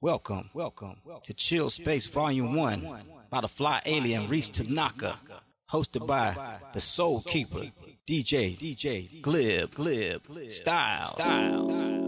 Welcome, welcome to Chill Space Volume 1 by the fly alien Reese Tanaka, hosted by the Soul Keeper, DJ, DJ, Glib, Glib, Stylez. Stylez.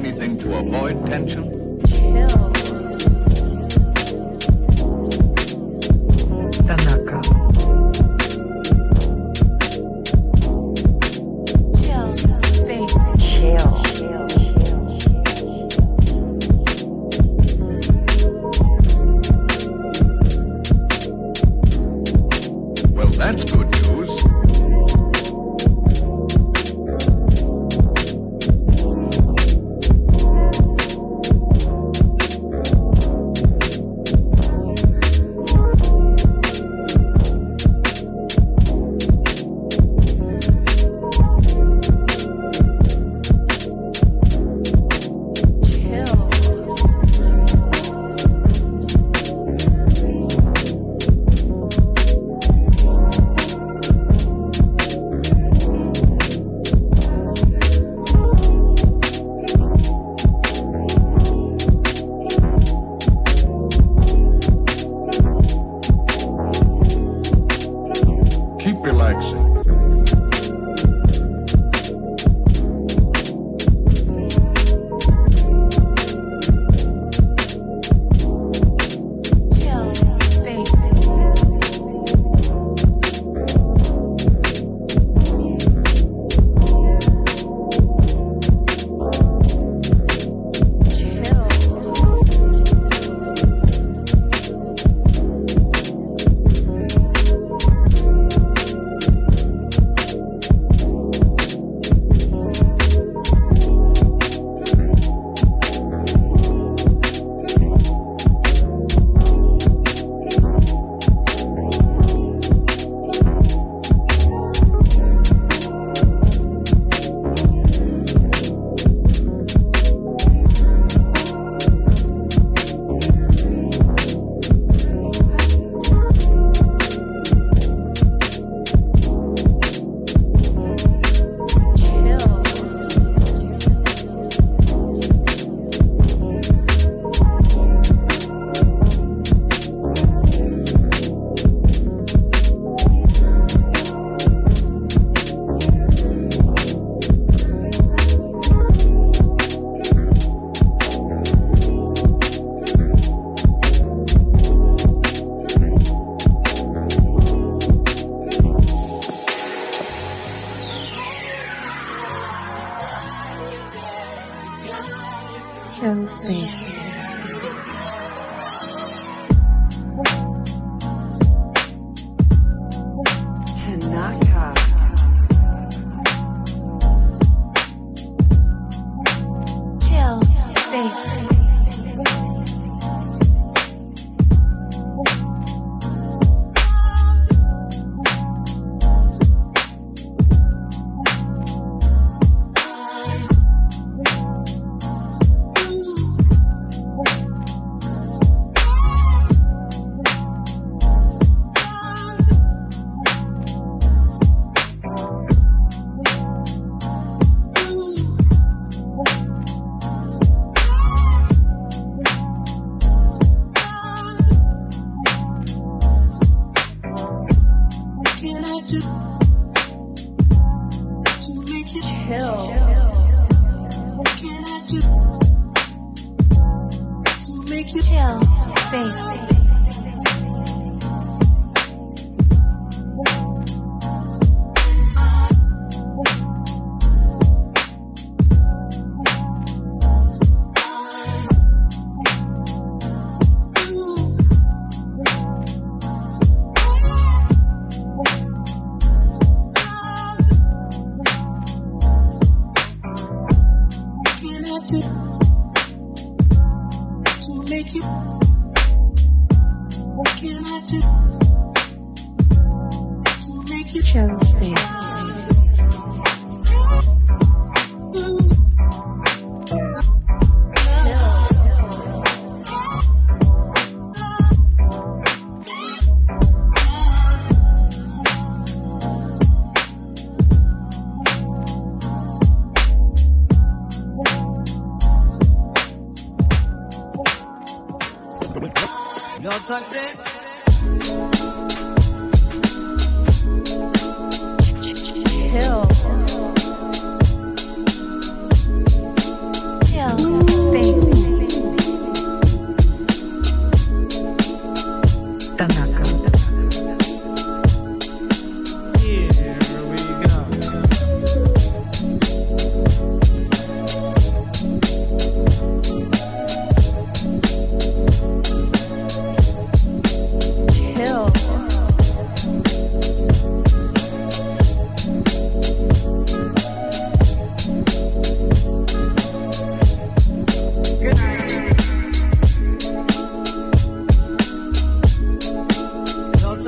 anything to avoid tension? Chill. Chill. Chill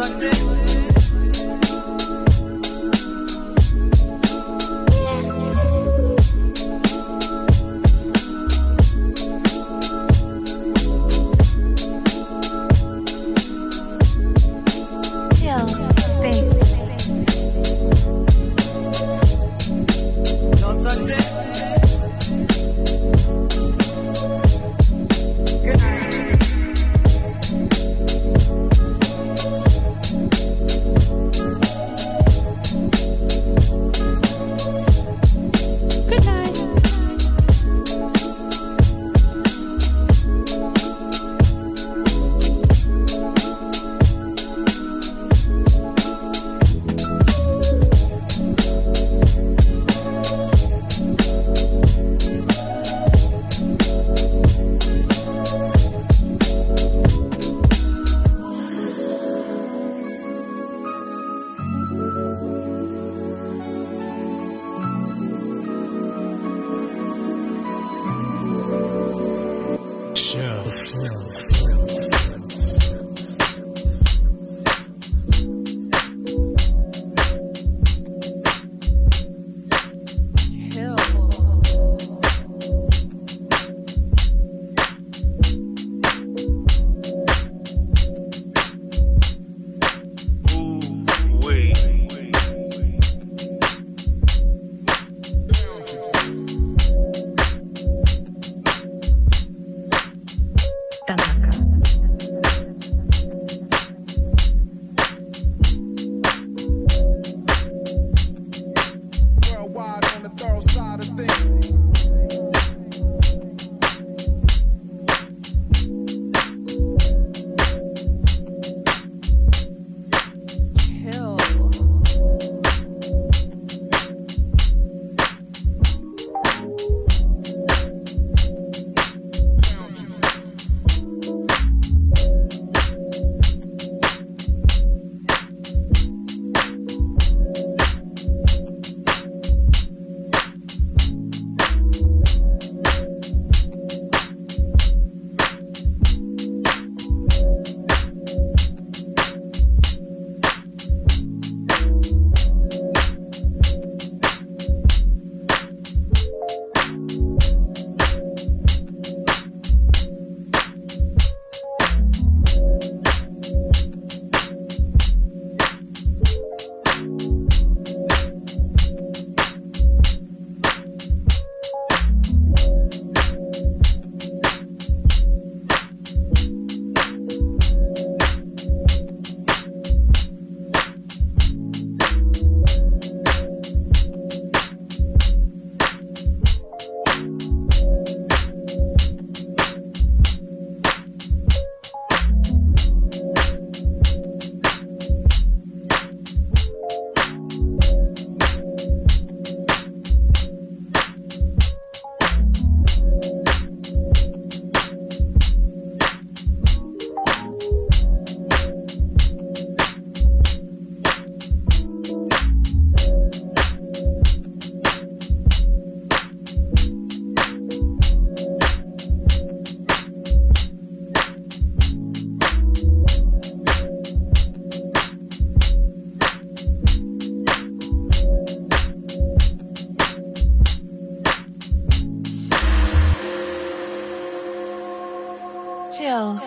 protect